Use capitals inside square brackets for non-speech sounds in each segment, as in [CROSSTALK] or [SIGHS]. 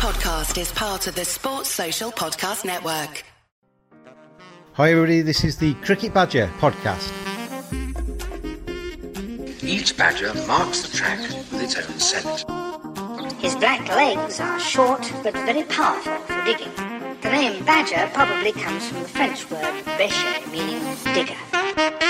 podcast is part of the Sports Social Podcast Network. Hi, everybody. This is the Cricket Badger podcast. Each badger marks the track with its own scent. His black legs are short but very powerful for digging. The name badger probably comes from the French word bêcher, meaning digger.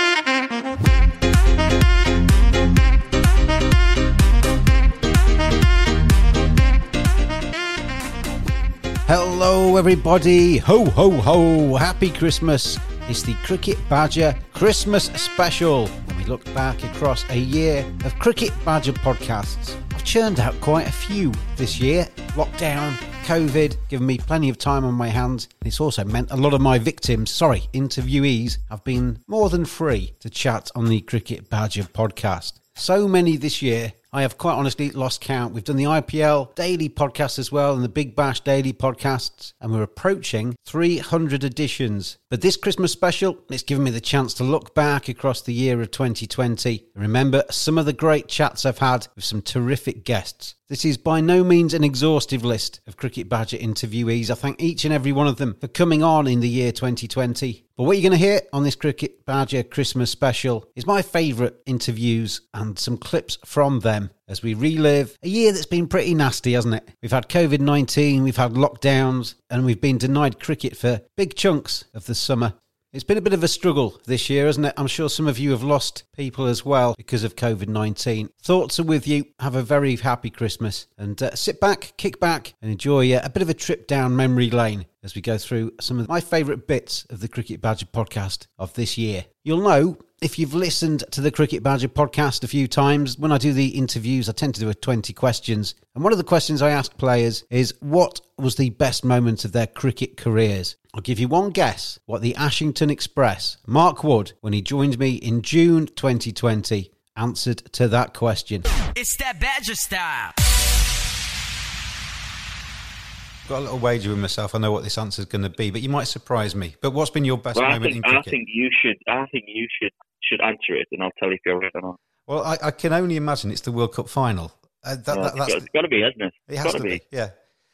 Hello, everybody. Ho, ho, ho. Happy Christmas. It's the Cricket Badger Christmas special. And we look back across a year of Cricket Badger podcasts. I've churned out quite a few this year. Lockdown, COVID, given me plenty of time on my hands. It's also meant a lot of my victims, sorry, interviewees, have been more than free to chat on the Cricket Badger podcast. So many this year I have quite honestly lost count. We've done the IPL daily podcast as well and the Big Bash daily podcasts, and we're approaching 300 editions. But this Christmas special, it's given me the chance to look back across the year of 2020 and remember some of the great chats I've had with some terrific guests. This is by no means an exhaustive list of Cricket Badger interviewees. I thank each and every one of them for coming on in the year 2020. But what you're going to hear on this Cricket Badger Christmas special is my favourite interviews and some clips from them as we relive a year that's been pretty nasty, hasn't it? We've had COVID 19, we've had lockdowns, and we've been denied cricket for big chunks of the summer. It's been a bit of a struggle this year, hasn't it? I'm sure some of you have lost people as well because of COVID 19. Thoughts are with you. Have a very happy Christmas and uh, sit back, kick back, and enjoy uh, a bit of a trip down memory lane as we go through some of my favourite bits of the Cricket Badger podcast of this year. You'll know if you've listened to the Cricket Badger podcast a few times, when I do the interviews, I tend to do a 20 questions. And one of the questions I ask players is what was the best moment of their cricket careers? I'll give you one guess what the Ashington Express, Mark Wood, when he joined me in June 2020, answered to that question. It's that Badger style. Got a little wager with myself. I know what this answer is going to be, but you might surprise me. But what's been your best Well, I moment think, in I think you should. I think you should should answer it, and I'll tell you if you're right or not. Well, I, I can only imagine it's the World Cup final. Uh, that, Well, that, that's, it's got to be, hasn't it? it has to to be. Yeah.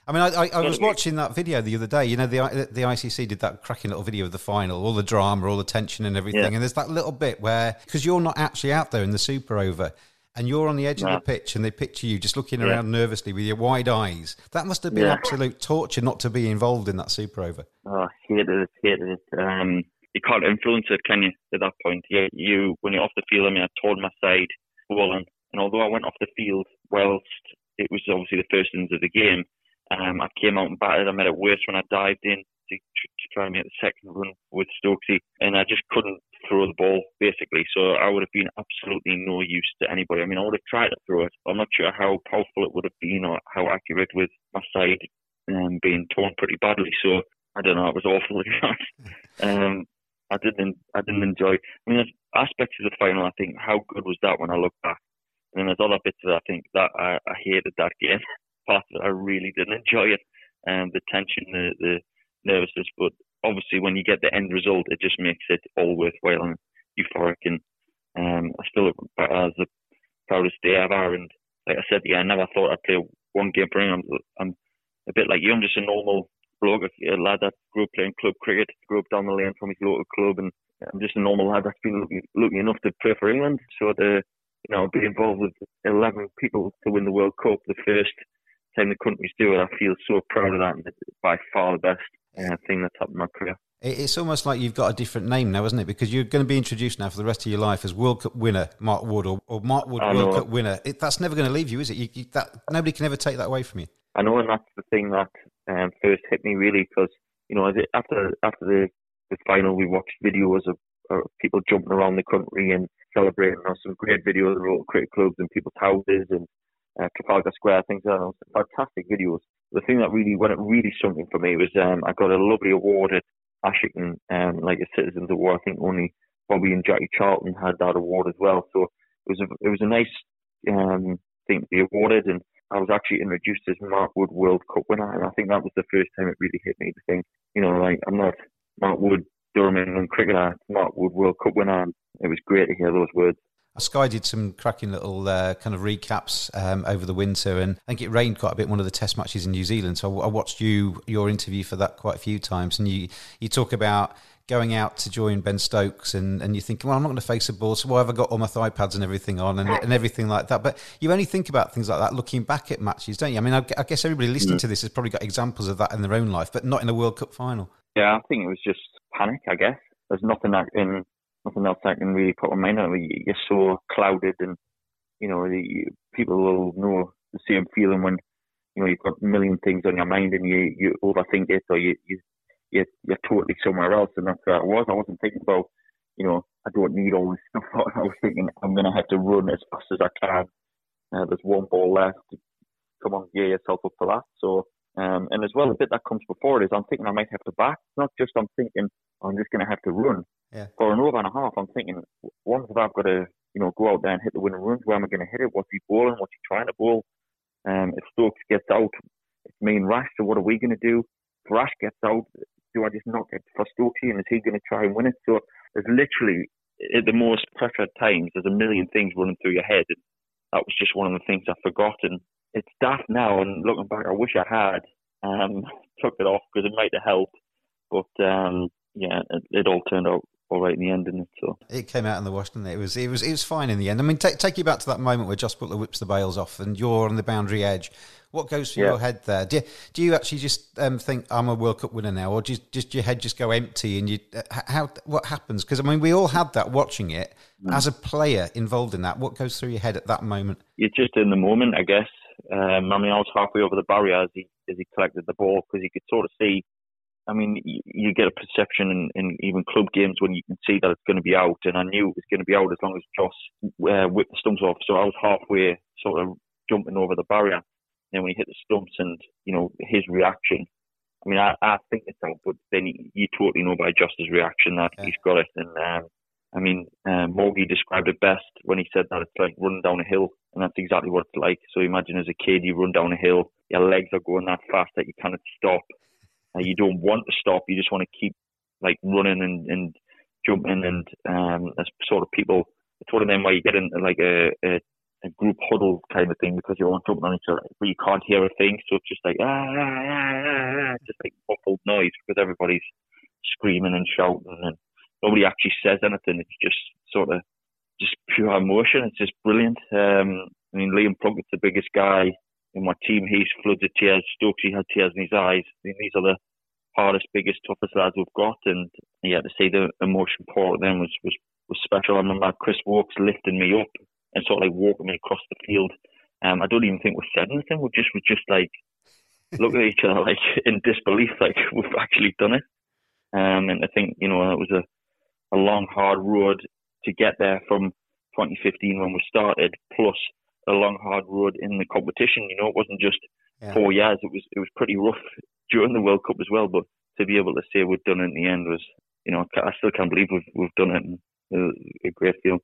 I mean, I, I, I was watching that video the other day. You know, the the ICC did that cracking little video of the final, all the drama, all the tension, and everything. Yeah. And there's that little bit where because you're not actually out there in the super over, and you're on the edge of the pitch, and they picture you just looking Yeah. around nervously with your wide eyes. That must have been Yeah. absolute torture not to be involved in that super over. Oh, hated it, hated it. Um, you can't influence it, can you? At that point, yeah, you when you're off the field. I mean, I told my side swollen, and although I went off the field whilst it was obviously the first innings of the game, um, I came out and batted. I made it worse when I dived in to, to try and make the second run with Stokesy, and I just couldn't throw the ball basically. So I would have been absolutely no use to anybody. I mean, I would have tried to throw it. I'm not sure how powerful it would have been or how accurate with my side um, being torn pretty badly. So I don't know. It was awful. [LAUGHS] um, I didn't. I didn't enjoy. I mean, there's aspects of the final. I think how good was that when I look back, and then there's other bits that I think that I, I hated that game. [LAUGHS] Parts that I really didn't enjoy it, and the tension, the the nervousness. But obviously, when you get the end result, it just makes it all worthwhile and euphoric. And um, I still as the proudest day ever. And like I said, yeah, I never thought I'd play one game for England. I'm a bit like you. I'm just a normal bloke, a lad that grew up playing club cricket, grew up down the lane from his local club, and I'm just a normal lad that's been lucky, enough to play for England. So to you know be involved with 11 people to win the World Cup, the first time the countries do it, I feel so proud of that, and it's by far the best uh, thing that's happened in my career. It's almost like you've got a different name now, isn't it? Because you're going to be introduced now for the rest of your life as World Cup winner Mark Wood or, or Mark Wood I World know. Cup winner. It, that's never going to leave you, is it? You, you, that nobody can ever take that away from you. I know, and that's the thing that um, first hit me really because you know after after the, the final, we watched videos of, of people jumping around the country and celebrating. There were some great videos of local cricket clubs and people's houses and uh, Trafalgar Square, things like that. Fantastic videos. The thing that really, when it really something for me was um, I got a lovely award at Ashington, um, like a Citizens Award. I think only Bobby and Jackie Charlton had that award as well. So it was a it was a nice um, thing to be awarded, and I was actually introduced as Mark Wood World Cup winner, and I think that was the first time it really hit me to think, you know, like I'm not Mark Wood Durham England cricketer, Mark Wood World Cup winner. It was great to hear those words. Sky did some cracking little uh, kind of recaps um, over the winter, and I think it rained quite a bit one of the Test matches in New Zealand. So I watched you your interview for that quite a few times, and you you talk about going out to join Ben Stokes and, and you're thinking, well, I'm not going to face a ball, so why have I got all my thigh pads and everything on and, and everything like that? But you only think about things like that looking back at matches, don't you? I mean, I, I guess everybody listening to this has probably got examples of that in their own life, but not in a World Cup final. Yeah, I think it was just panic, I guess. There's nothing in nothing else I can really put my mind on. You're so clouded, and you know, the, people will know the same feeling when you know you've got a million things on your mind and you you overthink it or you you you're, you're totally somewhere else. And that's where I was. I wasn't thinking about, you know, I don't need all this stuff. [LAUGHS] I was thinking I'm to have to run as fast as I can. Uh, there's one ball left. Come on, gear yourself up for that. So, um, and as well, the bit that comes before it is I'm thinking I might have to back. Not just I'm thinking I'm just going to have to run. Yeah. For an over and a half, I'm thinking, once I've got to, you know, go out there and hit the winning runs, where am I going to hit it? What's he bowling? What's he trying to bowl? Um, if Stokes gets out, it's me and Rash, so what are we going to do? If Rash gets out, do I just knock it for Stokesy and is he going to try and win it? So there's literally, at the most pressured times, there's a million things running through your head. And that was just one of the things I've forgotten. It's daft now, and looking back, I wish I had um, [LAUGHS] took it off because it might have helped. But um, yeah, it, it all turned out all right in the end, didn't it? So it came out in the wash, didn't it? It was it was it was fine in the end. I mean, take take you back to that moment where Jos Buttler whips the bails off, and you're on the boundary edge. What goes through Yeah. your head there? Do you, do you actually just um, think I'm a World Cup winner now, or just just your head just go empty and you uh, how what happens? Because I mean, we all had that watching it as a player involved in that. What goes through your head at that moment? you're just in the moment, I guess. Um, I mean, I was halfway over the barrier as he as he collected the ball because he could sort of see. I mean, you, you get a perception in, in even club games when you can see that it's going to be out, and I knew it was going to be out as long as Jos uh, whipped the stumps off. So I was halfway, sort of jumping over the barrier. And then when he hit the stumps, and you know his reaction. I mean, I, I think it's out, but then you, you totally know by Jos's reaction that Yeah. he's got it. And um, I mean, uh, Morgie described it best when he said that it's like running down a hill, and that's exactly what it's like. So imagine as a kid, you run down a hill, your legs are going that fast that you cannot stop. You don't want to stop, you just want to keep like running and, and jumping, and um, as sort of people, it's one of them where you get into like a, a, a group huddle kind of thing because you're all jumping on each other, but you can't hear a thing, so it's just like ah, ah, ah, ah, ah, just like muffled noise because everybody's screaming and shouting and nobody actually says anything. It's just sort of just pure emotion. It's just brilliant. Um, I mean, Liam Plunkett's the biggest guy in my team. He's floods of tears. Stokesy had tears in his eyes. I mean, these are the hardest, biggest, toughest lads we've got. And yeah, to see the emotion pour out then was, was, was special. I remember Chris Woakes lifting me up and sort of like walking me across the field. Um, I don't even think we said anything. We just we just like looking at each other like [LAUGHS] in disbelief, like [LAUGHS] we've actually done it. Um, and I think you know it was a a long, hard road to get there from 2015 when we started, plus a long, hard road in the competition. You know, it wasn't just Yeah. four years. It was it was pretty rough [LAUGHS] during the World Cup as well. But to be able to say we've done it in the end was, you know, I still can't believe we've we've done it. And it was a great feeling.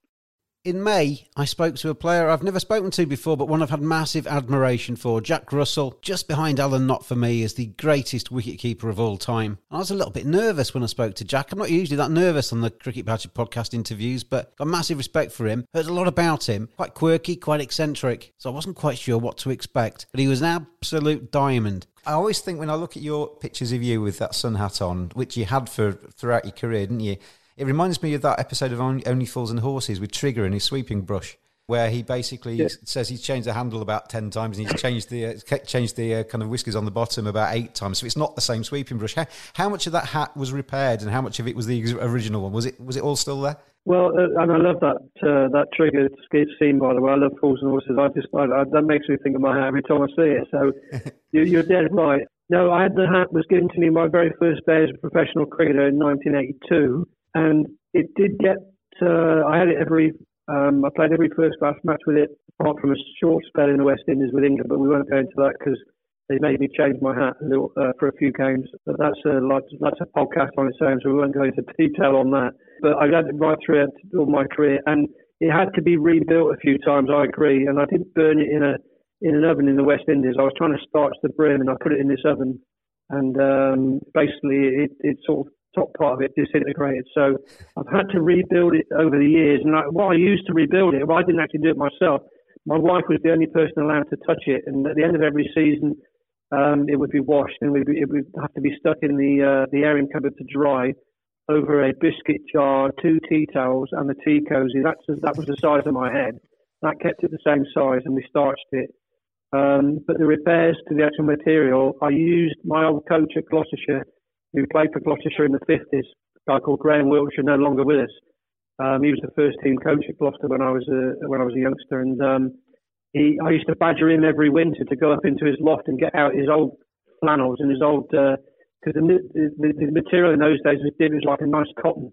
In May, I spoke to a player I've never spoken to before, but one I've had massive admiration for, Jack Russell, just behind Alan Knott for me is the greatest wicketkeeper of all time. I was a little bit nervous when I spoke to Jack. I'm not usually that nervous on the Cricket Badger podcast interviews, but got massive respect for him. Heard a lot about him. Quite quirky, quite eccentric. So I wasn't quite sure what to expect. But he was an absolute diamond. I always think when I look at your pictures of you with that sun hat on, which you had for throughout your career, didn't you? It reminds me of that episode of Only, Fools and Horses with Trigger and his sweeping brush, where he basically says he's changed the handle about ten times and he's changed the uh, changed the uh, kind of whiskers on the bottom about eight times. So it's not the same sweeping brush. How, how much of that hat was repaired and how much of it was the original one? Was it was it all still there? Well, uh, and I love that uh, that trigger scene, by the way. I love Fools and Horses. I just I, I, that makes me think of my hat every time I see it. So [LAUGHS] you, you're dead right. No, I had the hat was given to me my very first day as a professional cricketer in 1982, and it did get. Uh, I had it every. Um, I played every first class match with it, apart from a short spell in the West Indies with England. But we won't go into that because they made me change my hat a little, uh, for a few games. But that's a that's a podcast on its own, so we won't go into detail on that. But I had it right through all my career, and it had to be rebuilt a few times. I agree, and I didn't burn it in a in an oven in the West Indies. I was trying to starch the brim, and I put it in this oven, and um, basically it, it sort of top part of it disintegrated. So I've had to rebuild it over the years. And I, what I used to rebuild it, well, I didn't actually do it myself. My wife was the only person allowed to touch it, and at the end of every season, um, it would be washed and be, it would have to be stuck in the uh, the airing cupboard to dry over a biscuit jar, two tea towels, and the tea cozy. That's that was the size of my head. That kept it the same size, and we starched it. Um, but the repairs to the actual material, I used my old coach at Gloucestershire, who played for Gloucestershire in the 50s, a guy called Graham Wiltshire, no longer with us. Um, he was the first team coach at Gloucester when I was a, when I was a youngster, and um, he I used to badger him every winter to go up into his loft and get out his old flannels and his old because uh, the, the, the, material in those days was, was like a nice cotton.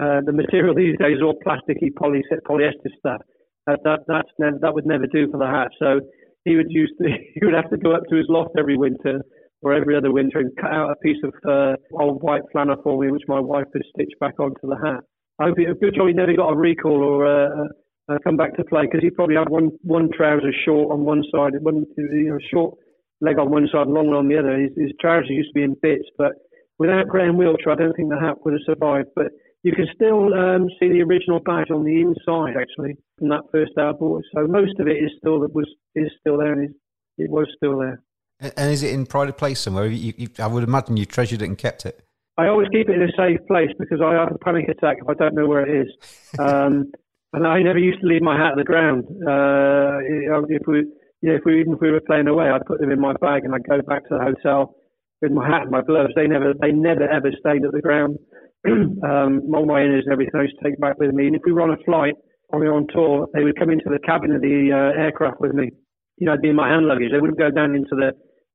Uh, the material [LAUGHS] these days is all plasticky poly, polyester stuff. That that that's never, that would never do for the hat. So he would use the, [LAUGHS] he would have to go up to his loft every winter or every other winter and cut out a piece of uh, old white flannel for me, which my wife could stitch back onto the hat. I hope a good job he never got a recall or uh, uh, come back to play because he probably had one one trouser short on one side, one you know, short leg on one side, long on the other. His, his trousers used to be in bits, but without Graham Wiltshire, I don't think the hat would have survived. But you can still um, see the original badge on the inside actually from that first outboard. So most of it is still that was is still there and is, it was still there. And is it in private place somewhere? You, you, I would imagine you treasured it and kept it. I always keep it in a safe place because I have a panic attack if I don't know where it is. Um, [LAUGHS] and I never used to leave my hat on the ground. Uh, if we, you know, if we even if we were playing away, I'd put them in my bag and I'd go back to the hotel with my hat and my gloves. They never, they never ever stayed at the ground. [CLEARS THROAT] um, all my inners and everything I used to take back with me. And if we were on a flight or we were on tour, they would come into the cabin of the uh, aircraft with me. You know, I'd be in my hand luggage. They wouldn't go down into the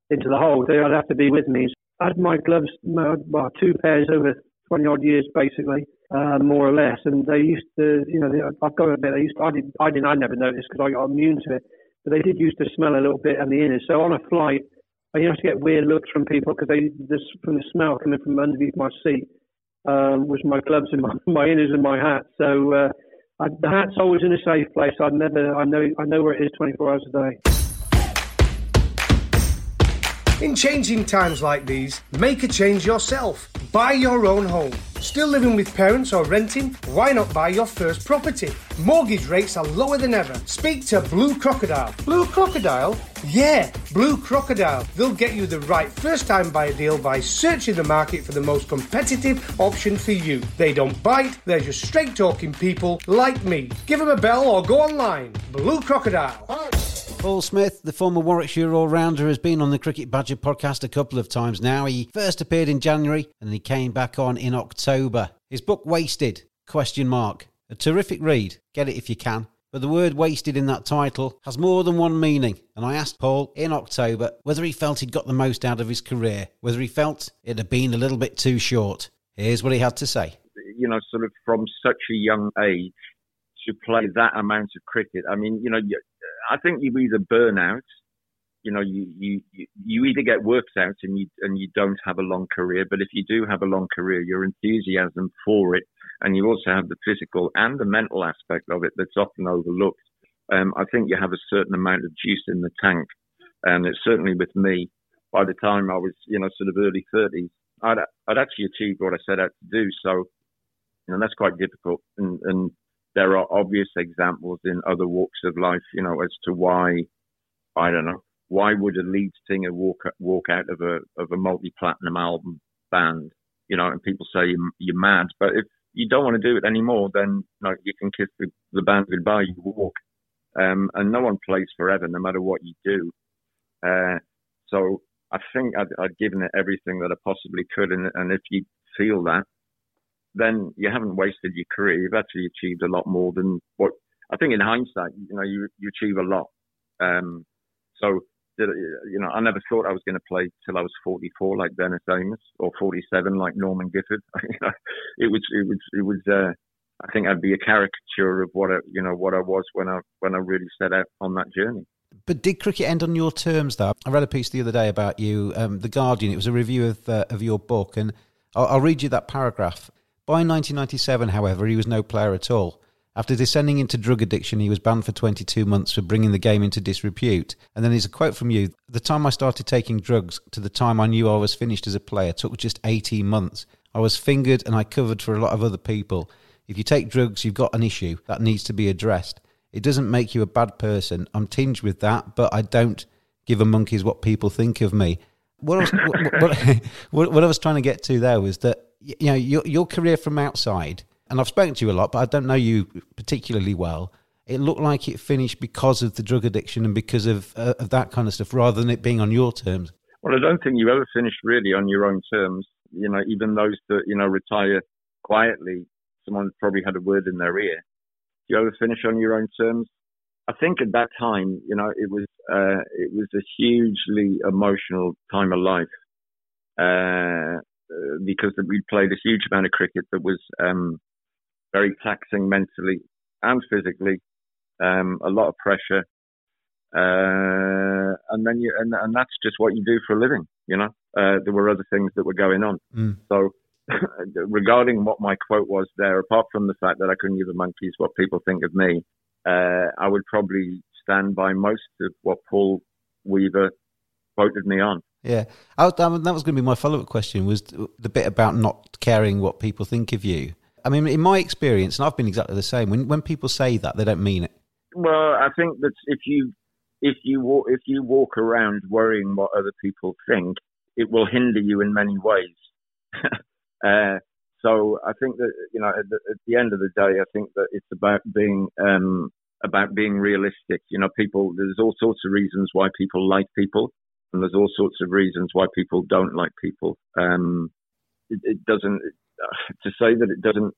into the hold. They'd have to be with me. I had my gloves, well, two pairs over 20 odd years basically uh, more or less. And they used to, you know, they, I've got to admit, they used to, I didn't, I didn't, I never noticed because I got immune to it, but they did used to smell a little bit on the inners. So on a flight, I used to get weird looks from people because they, this, from the smell coming from underneath my seat, um, was my gloves and [LAUGHS] my, my inners and my hat. So, uh, I, the hat's always in a safe place. I never, I know, I know where it is 24 hours a day. In changing times like these, make a change yourself. Buy your own home. Still living with parents or renting? Why not buy your first property? Mortgage rates are lower than ever. Speak to Blue Crocodile. Blue Crocodile? Yeah, Blue Crocodile. They'll get you the right first time buyer deal by searching the market for the most competitive option for you. They don't bite, they're just straight talking people like me. Give them a bell or go online. Blue Crocodile. Paul Smith, the former Warwickshire all-rounder, has been on the Cricket Badger podcast a couple of times now. He first appeared in January and he came back on in October. His book Wasted, question mark. A terrific read. Get it if you can. But the word wasted in that title has more than one meaning. And I asked Paul in October whether he felt he'd got the most out of his career, whether he felt it had been a little bit too short. Here's what he had to say. You know, sort of from such a young age to play that amount of cricket. I mean, you know, I think you either burn out, you know, you, you, you either get worked out and you, and you don't have a long career. But if you do have a long career, your enthusiasm for it, and you also have the physical and the mental aspect of it that's often overlooked. Um, I think you have a certain amount of juice in the tank. And it's certainly with me, by the time I was, you know, sort of early 30s, I'd, I'd actually achieved what I set out to do. So, you know, that's quite difficult. And, and there are obvious examples in other walks of life, you know, as to why, I don't know, why would a lead singer walk walk out of a of a multi platinum album band, you know, and people say you're, you're mad, but if you don't want to do it anymore, then you, know, you can kiss the, the band goodbye. You walk, um, and no one plays forever, no matter what you do. Uh, so I think I'd, I'd given it everything that I possibly could, and, and if you feel that, then you haven't wasted your career. You've actually achieved a lot more than what I think in hindsight, you know, you, you achieve a lot. Um, so, you know, I never thought I was going to play till I was 44 like Dennis Amiss, or 47 like Norman Gifford. [LAUGHS] you know, it was, it was, it was, uh, I think I'd be a caricature of what I, you know, what I was when I, when I really set out on that journey. But did cricket end on your terms, though? I read a piece the other day about you, um, The Guardian. It was a review of uh, of your book, and I'll, I'll read you that paragraph. By 1997, however, he was no player at all. After descending into drug addiction, he was banned for 22 months for bringing the game into disrepute. And then there's a quote from you The time I started taking drugs to the time I knew I was finished as a player took just 18 months. I was fingered and I covered for a lot of other people. If you take drugs, you've got an issue that needs to be addressed. It doesn't make you a bad person. I'm tinged with that, but I don't give a monkey's what people think of me. What I was, what, what, what [LAUGHS] I was trying to get to there was that you know your, your career from outside, and I've spoken to you a lot, but I don't know you particularly well. It looked like it finished because of the drug addiction and because of uh, of that kind of stuff, rather than it being on your terms. Well, I don't think you ever finish really on your own terms. You know, even those that you know retire quietly, someone probably had a word in their ear. Do you ever finish on your own terms? I think at that time, you know, it was uh, it was a hugely emotional time of life uh, because we played a huge amount of cricket that was um, very taxing mentally and physically, um, a lot of pressure, uh, and then you and, and that's just what you do for a living. You know, uh, there were other things that were going on. Mm. So, [LAUGHS] regarding what my quote was there, apart from the fact that I couldn't give a monkeys what people think of me, uh, I would probably stand by most of what Paul Weaver quoted me on. Yeah, I, that was going to be my follow up question. Was the bit about not caring what people think of you? I mean, in my experience, and I've been exactly the same. When when people say that, they don't mean it. Well, I think that if you if you walk, if you walk around worrying what other people think, it will hinder you in many ways. [LAUGHS] uh, so I think that you know at the, at the, end of the day, I think that it's about being um, about being realistic. You know, people there's all sorts of reasons why people like people, and there's all sorts of reasons why people don't like people. Um, it, it doesn't [SIGHS] to say that it doesn't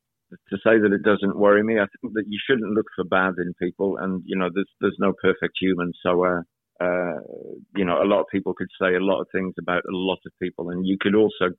to say that it doesn't worry me. I think that you shouldn't look for bad in people, and you know, there's there's no perfect human. So, uh, uh, you know, a lot of people could say a lot of things about a lot of people, and you could also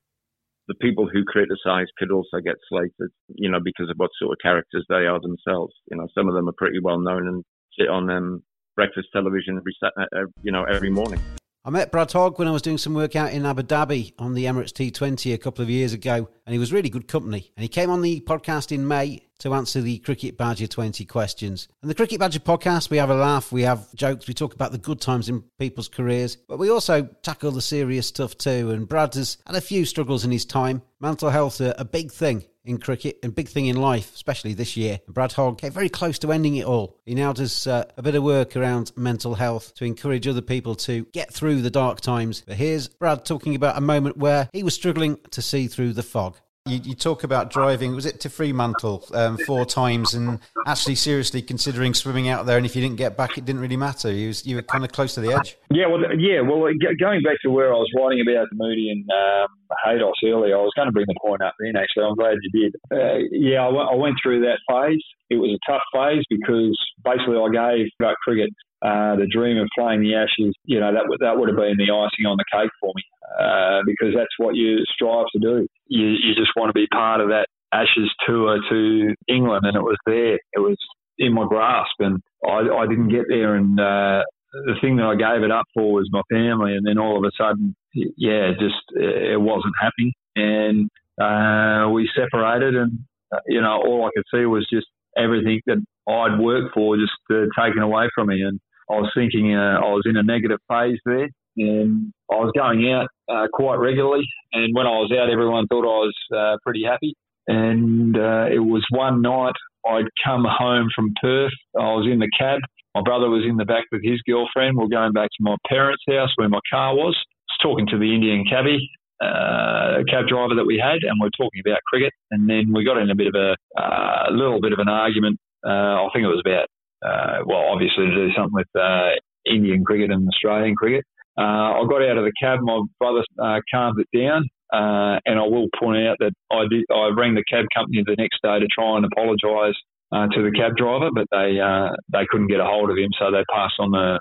the people who criticize could also get slated, you know, because of what sort of characters they are themselves. You know, some of them are pretty well known and sit on um, breakfast television every, uh, you know, every morning. I met Brad Hogg when I was doing some work out in Abu Dhabi on the Emirates T20 a couple of years ago, and he was really good company. And he came on the podcast in May to answer the Cricket Badger 20 questions. And the Cricket Badger podcast, we have a laugh, we have jokes, we talk about the good times in people's careers, but we also tackle the serious stuff too. And Brad has had a few struggles in his time. Mental health, a, a big thing in cricket and big thing in life, especially this year. Brad Hogg came very close to ending it all. He now does uh, a bit of work around mental health to encourage other people to get through the dark times. But here's Brad talking about a moment where he was struggling to see through the fog. You, you, talk about driving, was it to Fremantle um, four times and actually seriously considering swimming out there? And if you didn't get back, it didn't really matter. You, was, you were kind of close to the edge. Yeah, well, yeah, well, going back to where I was writing about Moody and um, Haydos earlier, I was going to bring the point up then, actually. I'm glad you did. Uh, yeah, I, w- I went through that phase. It was a tough phase because basically I gave about cricket uh, the dream of playing the Ashes, you know, that that would have been the icing on the cake for me uh, because that's what you strive to do. You you just want to be part of that Ashes tour to England, and it was there. It was in my grasp, and I, I didn't get there. And uh, the thing that I gave it up for was my family, and then all of a sudden, yeah, just it wasn't happening, and uh, we separated, and uh, you know, all I could see was just everything that I'd worked for just uh, taken away from me, and I was thinking uh, I was in a negative phase there, and I was going out uh, quite regularly. And when I was out, everyone thought I was uh, pretty happy. And uh, it was one night I'd come home from Perth. I was in the cab. My brother was in the back with his girlfriend. We are going back to my parents' house where my car was. I was talking to the Indian cabbie, uh, cab driver that we had, and we are talking about cricket. And then we got in a bit of a uh, little bit of an argument. Uh, I think it was about uh, well, obviously to do something with uh, Indian cricket and Australian cricket. Uh, I got out of the cab. My brother uh, calmed it down, uh, and I will point out that I did. I rang the cab company the next day to try and apologise uh, to the cab driver, but they they couldn't get a hold of him, so they passed on the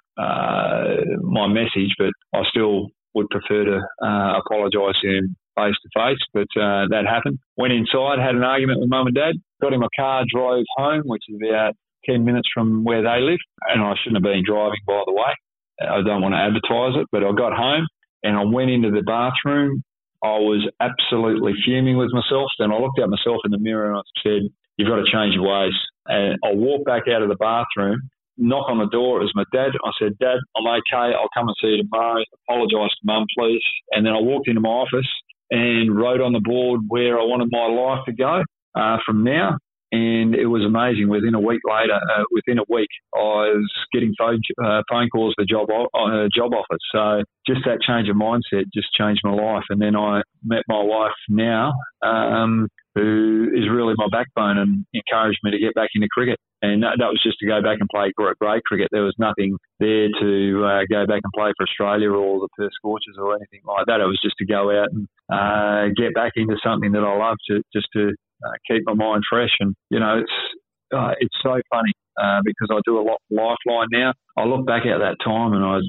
my message. But I still would prefer to apologise to him face to face. But that happened. Went inside, had an argument with mum and dad, got in my car, drove home, which is about 10 minutes from where they live. And I shouldn't have been driving, by the way. I don't want to advertise it, but I got home and I went into the bathroom. I was absolutely fuming with myself. Then I looked at myself in the mirror and I said, You've got to change your ways. And I walked back out of the bathroom, knock on the door. It was my dad. I said, Dad, I'm okay. I'll come and see you tomorrow. Apologise to mum, please. And then I walked into my office and wrote on the board where I wanted my life to go uh, from now and it was amazing. Within a week later, uh, within a week, I was getting phone, uh, phone calls for job uh, job offers. So just that change of mindset just changed my life. And then I met my wife now, um, who is really my backbone and encouraged me to get back into cricket. And that, that was just to go back and play great cricket. There was nothing there to uh, go back and play for Australia or the Perth Scorchers or anything like that. It was just to go out and uh, get back into something that I love, to just to uh, keep my mind fresh. And you know, it's uh, it's so funny uh, because I do a lot lifeline now. I look back at that time and I.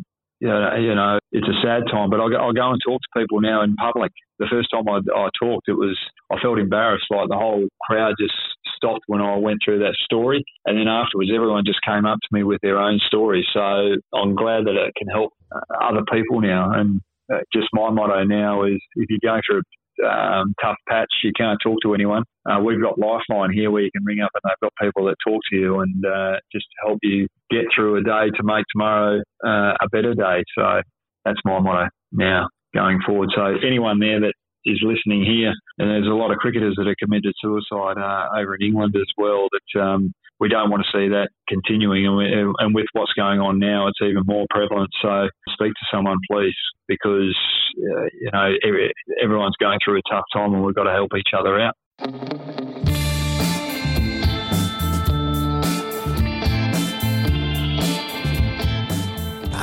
You know, you know, it's a sad time, but I'll go, go and talk to people now in public. The first time I, I talked, it was I felt embarrassed. Like the whole crowd just stopped when I went through that story, and then afterwards, everyone just came up to me with their own stories. So I'm glad that it can help uh, other people now. And uh, just my motto now is if you're going through um, tough patch, you can't talk to anyone. Uh, we've got Lifeline here where you can ring up and they've got people that talk to you and uh, just help you get through a day to make tomorrow uh, a better day. So that's my motto now going forward. So anyone there that is listening here, and there's a lot of cricketers that are committed suicide uh, over in England as well. That um, we don't want to see that continuing, and, we, and, with what's going on now, it's even more prevalent. So speak to someone, please, because uh, you know every, everyone's going through a tough time, and we've got to help each other out.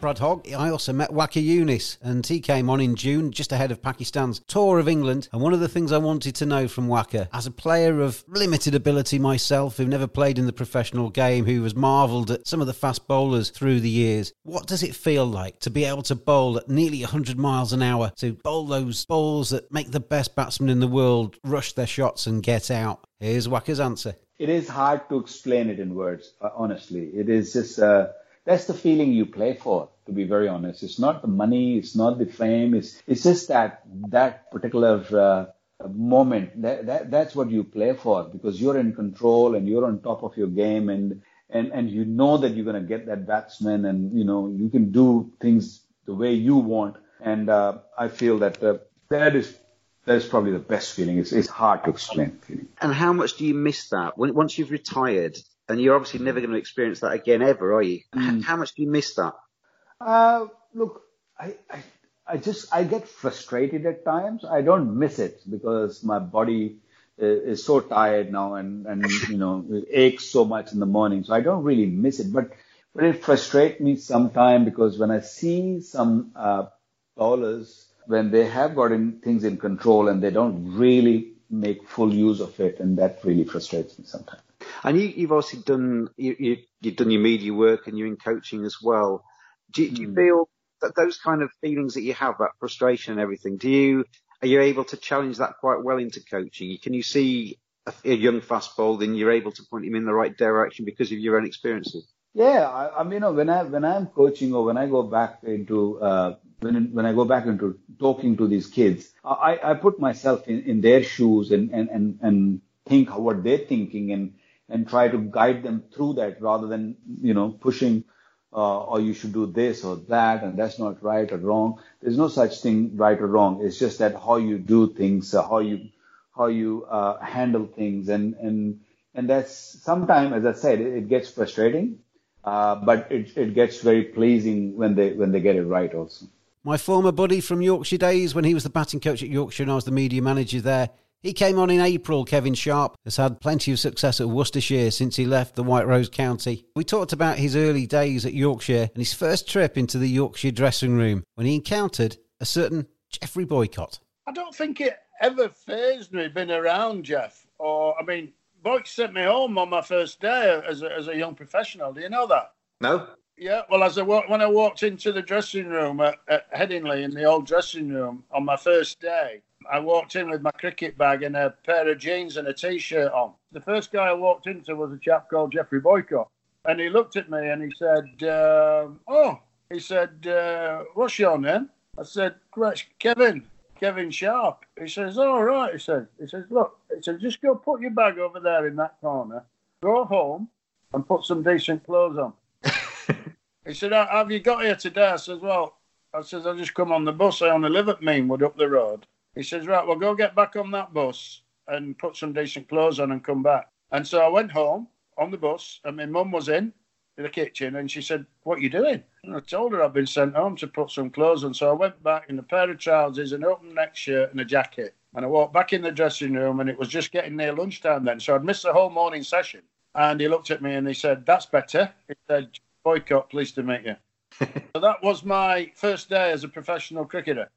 Brad Hogg, I also met Waqar Younis, and he came on in June, just ahead of Pakistan's tour of England. And one of the things I wanted to know from Waqar, as a player of limited ability myself, who never played in the professional game, who has marvelled at some of the fast bowlers through the years, what does it feel like to be able to bowl at nearly 100 miles an hour, to bowl those balls that make the best batsmen in the world rush their shots and get out? Here's Waqar's answer. It is hard to explain it in words, uh, honestly. It is just. Uh that's the feeling you play for, to be very honest. It's not the money, it's not the fame, it's, it's just that, that particular uh, moment. That, that, that's what you play for because you're in control and you're on top of your game and, and, and you know that you're going to get that batsman and, you know, you can do things the way you want. And uh, I feel that uh, that is that is probably the best feeling. It's, it's hard to explain. Feeling. And how much do you miss that when, once you've retired? And you're obviously never going to experience that again ever, are you? Mm. How much do you miss that? Uh, look, I, I, I just I get frustrated at times. I don't miss it because my body is, is so tired now, and and you know it aches so much in the morning, so I don't really miss it. But but it frustrates me sometimes because when I see some uh, bowlers when they have gotten things in control and they don't really make full use of it, and that really frustrates me sometimes. And you, have obviously done you, you, have done your media work and you're in coaching as well. Do, do you hmm. feel that those kind of feelings that you have, that frustration and everything, do you are you able to challenge that quite well into coaching? Can you see a, a young fast bowler and you're able to point him in the right direction because of your own experiences? Yeah, I, I mean, you know, when I when I'm coaching or when I go back into uh, when when I go back into talking to these kids, I, I put myself in, in their shoes and, and, and, and think what they're thinking and and try to guide them through that rather than, you know, pushing, uh, or you should do this or that, and that's not right or wrong. There's no such thing right or wrong. It's just that how you do things, uh, how you, how you, uh, handle things. And, and, and that's sometimes, as I said, it, it gets frustrating, uh, but it, it gets very pleasing when they, when they get it right also. My former buddy from Yorkshire days when he was the batting coach at Yorkshire and I was the media manager there, He came on in April. Kevin Sharp has had plenty of success at Worcestershire since he left the White Rose County. We talked about his early days at Yorkshire and his first trip into the Yorkshire dressing room when he encountered a certain Geoffrey Boycott. I don't think it ever phased me being around Jeff. Or, I mean, Boyk sent me home on my first day as a, as a young professional. Do you know that? No. Yeah, well, as I when I walked into the dressing room at, at Headingley in the old dressing room on my first day, I walked in with my cricket bag and a pair of jeans and a t-shirt on. The first guy I walked into was a chap called Geoffrey Boycott, and he looked at me and he said, um, "Oh," he said, uh, "What's your name?" I said, Kevin, Kevin Sharp." He says, "All right." He said, "He says, look," he said, "just go put your bag over there in that corner, go home, and put some decent clothes on." [LAUGHS] He said, Have you got here today? I says, Well, I says, I just come on the bus. I only live at Meanwood up the road. He says, Right, well, go get back on that bus and put some decent clothes on and come back. And so I went home on the bus, and my mum was in the kitchen, and she said, What are you doing? And I told her I'd been sent home to put some clothes on. So I went back in a pair of trousers, an open neck shirt, and a jacket. And I walked back in the dressing room, and it was just getting near lunchtime then. So I'd missed the whole morning session. And he looked at me and he said, That's better. He said, Boycott, pleased to meet you. [LAUGHS] so that was my first day as a professional cricketer.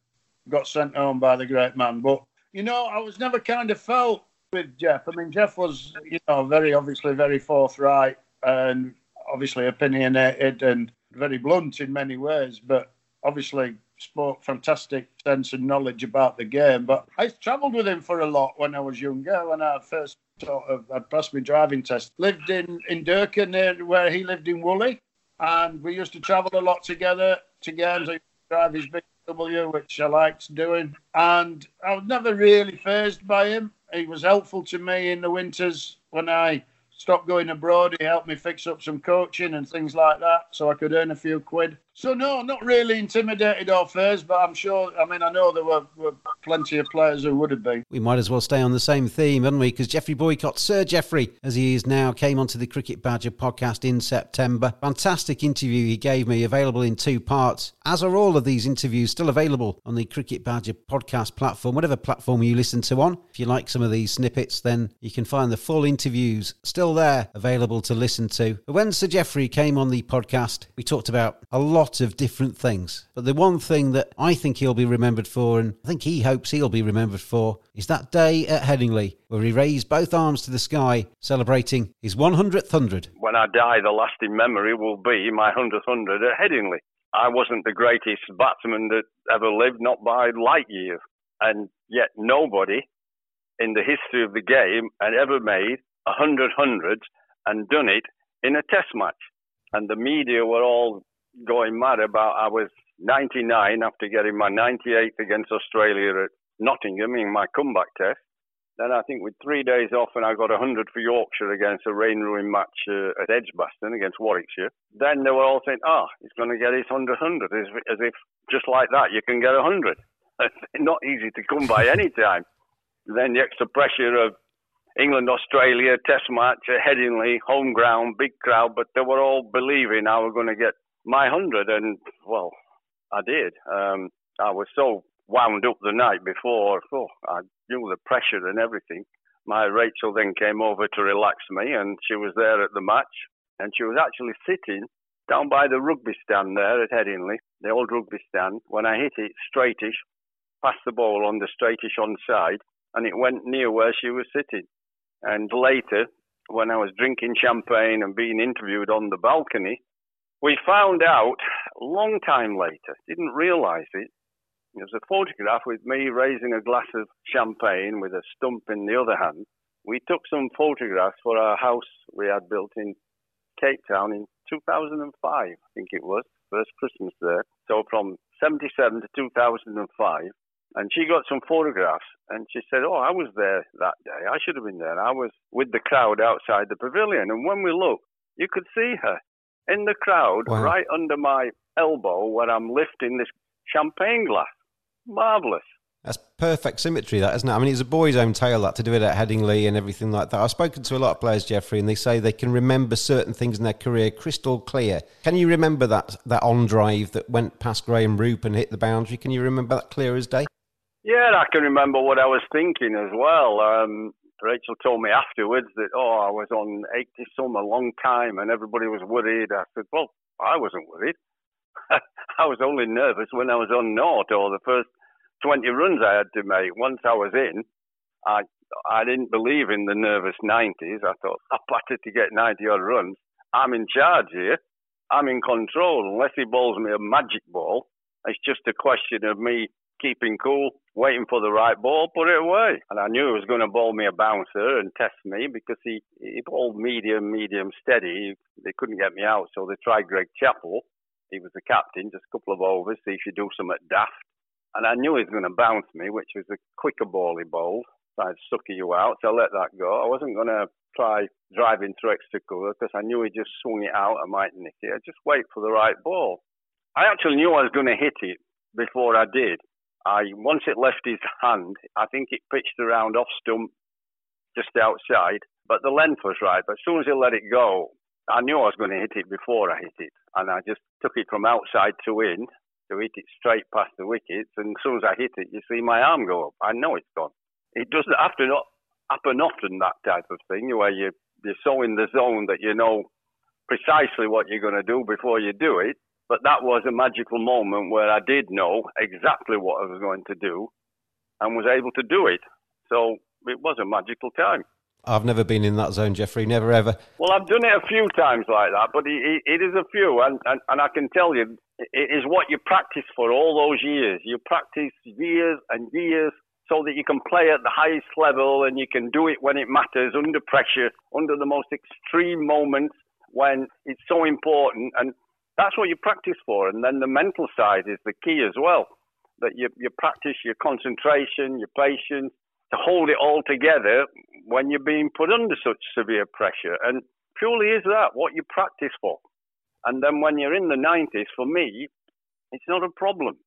Got sent home by the great man. But, you know, I was never kind of felt with Jeff. I mean, Jeff was, you know, very obviously very forthright and obviously opinionated and very blunt in many ways, but obviously spoke fantastic sense and knowledge about the game. But I travelled with him for a lot when I was younger, when I first sort of passed my driving test. Lived in, in Durkar near where he lived in Woolley and we used to travel a lot together to games. I drive his Which I liked doing, and I was never really phased by him. He was helpful to me in the winters when I stopped going abroad. He helped me fix up some coaching and things like that, so I could earn a few quid. So no, not really intimidated or phased, but I'm sure. I mean, I know there were, were plenty of players who would have been. We might as well stay on the same theme, hadn't we? Because Geoffrey Boycott, Sir Geoffrey, as he is now, came onto the Cricket Badger podcast in September. Fantastic interview he gave me, available in two parts. As are all of these interviews, still available on the Cricket Badger podcast platform, whatever platform you listen to on. If you like some of these snippets, then you can find the full interviews still there, available to listen to. But when Sir Geoffrey came on the podcast, we talked about a lot lot of different things. But the one thing that I think he'll be remembered for, and I think he hopes he'll be remembered for, is that day at Headingley where he raised both arms to the sky, celebrating his 100th hundred. When I die, the lasting memory will be my 100th hundred at Headingley. I wasn't the greatest batsman that ever lived, not by light years. And yet nobody in the history of the game had ever made a hundred hundreds and done it in a test match. And the media were all going mad about I was 99 after getting my 98th against Australia at Nottingham in my comeback test. Then I think with three days off and I got 100 for Yorkshire against a rain ruin match uh, at Edgbaston against Warwickshire. Then they were all saying, oh, he's going to get his 100 100 as, as if just like that you can get 100. [LAUGHS] Not easy to come by any time. then the extra pressure of England Australia test match at Headingley, home ground, big crowd, but they were all believing I was going to get my hundred, and well, I did. Um, I was so wound up the night before. Oh, I knew the pressure and everything. My Rachel then came over to relax me, and she was there at the match, and she was actually sitting down by the rugby stand there at Headingley, the old rugby stand. When I hit it straightish, past the ball on the straightish on side, and it went near where she was sitting. And later, when I was drinking champagne and being interviewed on the balcony, we found out a long time later, didn't realize it. There's a photograph with me raising a glass of champagne with a stump in the other hand. We took some photographs for our house we had built in Cape Town in 2005, I think it was, first Christmas there. So from 77 to 2005. And she got some photographs and she said, Oh, I was there that day. I should have been there. I was with the crowd outside the pavilion. And when we looked, you could see her in the crowd, wow. right under my elbow, where I'm lifting this champagne glass. Marvellous. That's perfect symmetry, that isn't it? I mean, it's a boy's own tale that to do it at Headingley and everything like that. I've spoken to a lot of players, Geoffrey, and they say they can remember certain things in their career crystal clear. Can you remember that that on drive that went past Graham Roope and hit the boundary? Can you remember that clear as day? Yeah, I can remember what I was thinking as well. Um, Rachel told me afterwards that, oh, I was on 80 some a long time and everybody was worried. I said, well, I wasn't worried. [LAUGHS] I was only nervous when I was on naught or the first 20 runs I had to make. Once I was in, I I didn't believe in the nervous 90s. I thought, I batted to get 90 odd runs. I'm in charge here. I'm in control. Unless he bowls me a magic ball, it's just a question of me keeping cool, waiting for the right ball, put it away. And I knew he was going to bowl me a bouncer and test me because he, he bowled medium, medium, steady. They couldn't get me out, so they tried Greg Chappell. He was the captain, just a couple of overs, see if you do something daft. And I knew he was going to bounce me, which was a quicker ball he bowled. I'd sucker you out, so I let that go. I wasn't going to try driving through extra cover because I knew he just swung it out. I might nick it. I'd just wait for the right ball. I actually knew I was going to hit it before I did. I once it left his hand, I think it pitched around off stump just outside, but the length was right. But as soon as he let it go, I knew I was going to hit it before I hit it, and I just took it from outside to in to hit it straight past the wickets. And as soon as I hit it, you see my arm go up. I know it's gone. It doesn't have to not happen often that type of thing, where you you're so in the zone that you know precisely what you're going to do before you do it. But that was a magical moment where I did know exactly what I was going to do and was able to do it. So it was a magical time. I've never been in that zone, Geoffrey. Never ever. Well, I've done it a few times like that, but it, it is a few, and, and, and I can tell you, it is what you practice for all those years. You practice years and years so that you can play at the highest level and you can do it when it matters, under pressure, under the most extreme moments when it's so important. And that's what you practice for. And then the mental side is the key as well. That you, you practice your concentration, your patience, to hold it all together when you're being put under such severe pressure. And purely is that what you practice for. And then when you're in the 90s, for me, it's not a problem.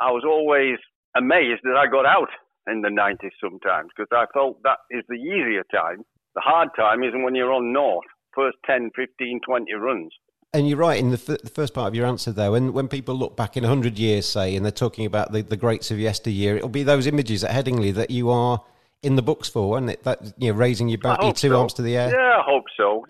I was always amazed that I got out in the 90s sometimes because I felt that is the easier time. The hard time is when you're on north, first 10, 15, 20 runs. And you're right in the, f- the, first part of your answer, though. And when people look back in 100 years, say, and they're talking about the, the greats of yesteryear, it'll be those images at Headingley that you are in the books for, and? That, you know, raising your, back, your two so. arms to the air. Yeah, I hope so.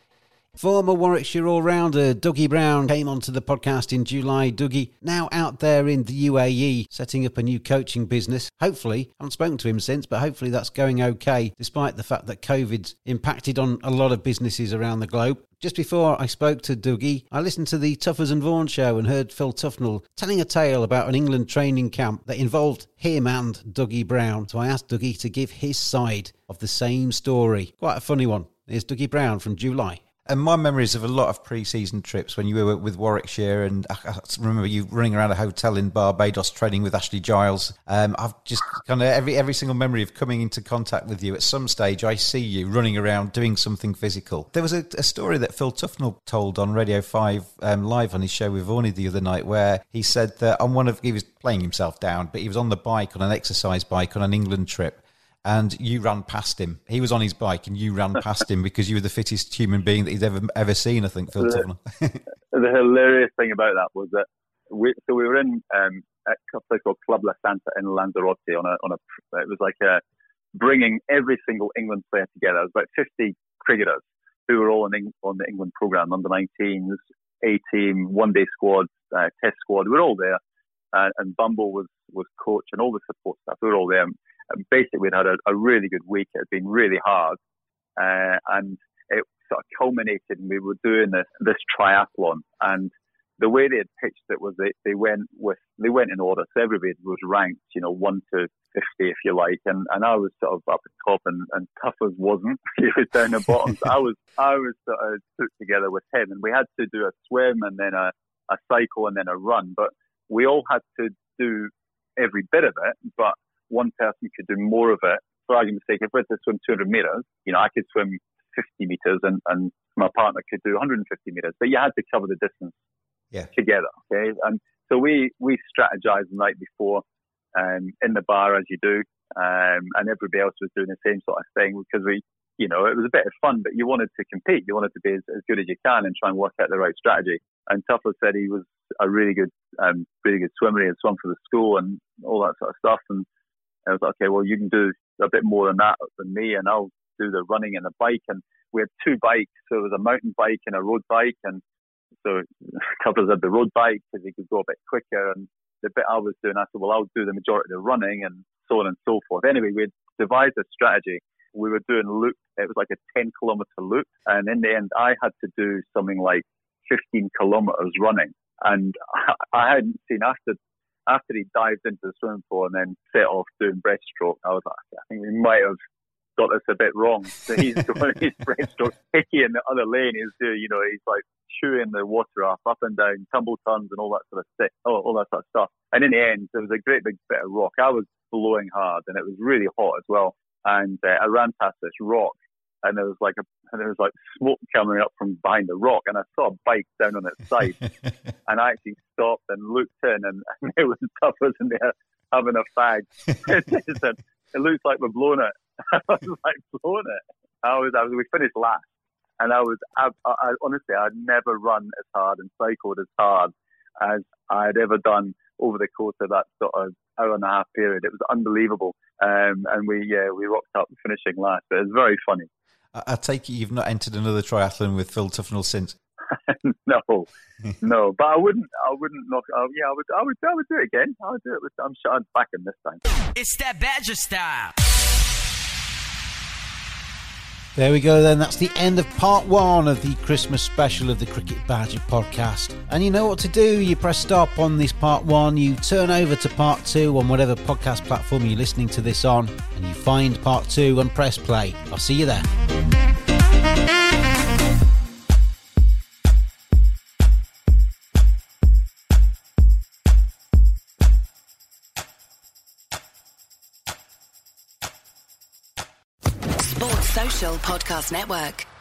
Former Warwickshire all-rounder Dougie Brown came onto the podcast in July. Dougie, now out there in the UAE, setting up a new coaching business. Hopefully, I haven't spoken to him since, but hopefully that's going okay, despite the fact that COVID's impacted on a lot of businesses around the globe. Just before I spoke to Dougie, I listened to the Tuffers and Vaughan show and heard Phil Tufnell telling a tale about an England training camp that involved him and Dougie Brown. So I asked Dougie to give his side of the same story. Quite a funny one. Here's Dougie Brown from July. And my memories of a lot of pre-season trips when you were with Warwickshire, and I remember you running around a hotel in Barbados training with Ashley Giles. Um, I've just kind of every every single memory of coming into contact with you. At some stage, I see you running around doing something physical. There was a, a story that Phil Tufnell told on Radio Five um, live on his show with Vaughan the other night, where he said that on one of he was playing himself down, but he was on the bike on an exercise bike on an England trip and you ran past him. He was on his bike, and you ran [LAUGHS] past him because you were the fittest human being that he's ever ever seen. I think Phil the, [LAUGHS] the hilarious thing about that was that we so we were in um, a place called Club La Santa in Lanzarote on a on a it was like a bringing every single England player together. It was about 50 cricketers who were all in, on the England program, under 19s, A team, one day squad, uh, test squad. We were all there, uh, and Bumble was was coach and all the support staff. We were all there basically we'd had a, a, really good week. It had been really hard, uh, and it sort of culminated. And we were doing this this triathlon, and the way they had pitched it was they, they went with they went in order. So everybody was ranked, you know, one to fifty, if you like, and and I was sort of up at top, and and Tuffers wasn't. [LAUGHS] he was down the bottom. So I was I was sort of put together with him, and we had to do a swim and then a a cycle and then a run, but we all had to do every bit of it, but one person could do more of it. For argument's sake, if we had to swim 200 meters, you know, I could swim 50 meters and, and my partner could do 150 meters, but you had to cover the distance yeah. together. Okay. And so we, we strategized the night before, um, in the bar as you do. Um, and everybody else was doing the same sort of thing because we, you know, it was a bit of fun, but you wanted to compete. You wanted to be as, as good as you can and try and work out the right strategy. And Tuffer said he was a really good, um, really good swimmer. He had swum for the school and all that sort of stuff. And I was like, okay, well, you can do a bit more than that than me, and I'll do the running and the bike. And we had two bikes, so it was a mountain bike and a road bike. And so [LAUGHS] Tuffers had the road bike because he could go a bit quicker. And the bit I was doing, I said, well, I'll do the majority of the running and so on and so forth. Anyway, we devised a strategy. We were doing loop. It was like a 10 kilometer loop. And in the end, I had to do something like 15 kilometers running. And [LAUGHS] I hadn't seen after after he dived into the swimming pool and then set off doing breaststroke, I was like, I think we might have got this a bit wrong. So [LAUGHS] he's doing his breaststroke. Hickey in the other lane is doing, you know, he's like chewing the water off, up and down, tumble turns and all that sort of stick, all, all that sort of stuff. And in the end, there was a great big bit of rock. I was blowing hard and it was really hot as well. And uh, I ran past this rock and there was like a and there was like smoke coming up from behind the rock, and I saw a bike down on its side, [LAUGHS] and I actually stopped and looked in, and, [LAUGHS] and it was [LAUGHS] Tuffers in there having a fag. it said, "It looks like we're blown it." I was like, "Blowing it." I was, I was. We finished last, and I was. I, I, honestly, I'd never run as hard and cycled as hard as I had ever done over the course of that sort of hour and a half period. It was unbelievable. Um, and we, yeah, we rocked up finishing last. But it was very funny. I, take it you've not entered another triathlon with Phil Tufnell since. [LAUGHS] no, no, but I wouldn't. I wouldn't knock. Uh, yeah, I would. I would. I would do it again. I would do it. With, I'm sure I'm back in this time. It's that Badger style. There we go, then. That's the end of part one of the Christmas special of the Cricket Badger podcast. And you know what to do. You press stop on this part one, you turn over to part two on whatever podcast platform you're listening to this on, and you find part two and press play. I'll see you there. Podcast Network.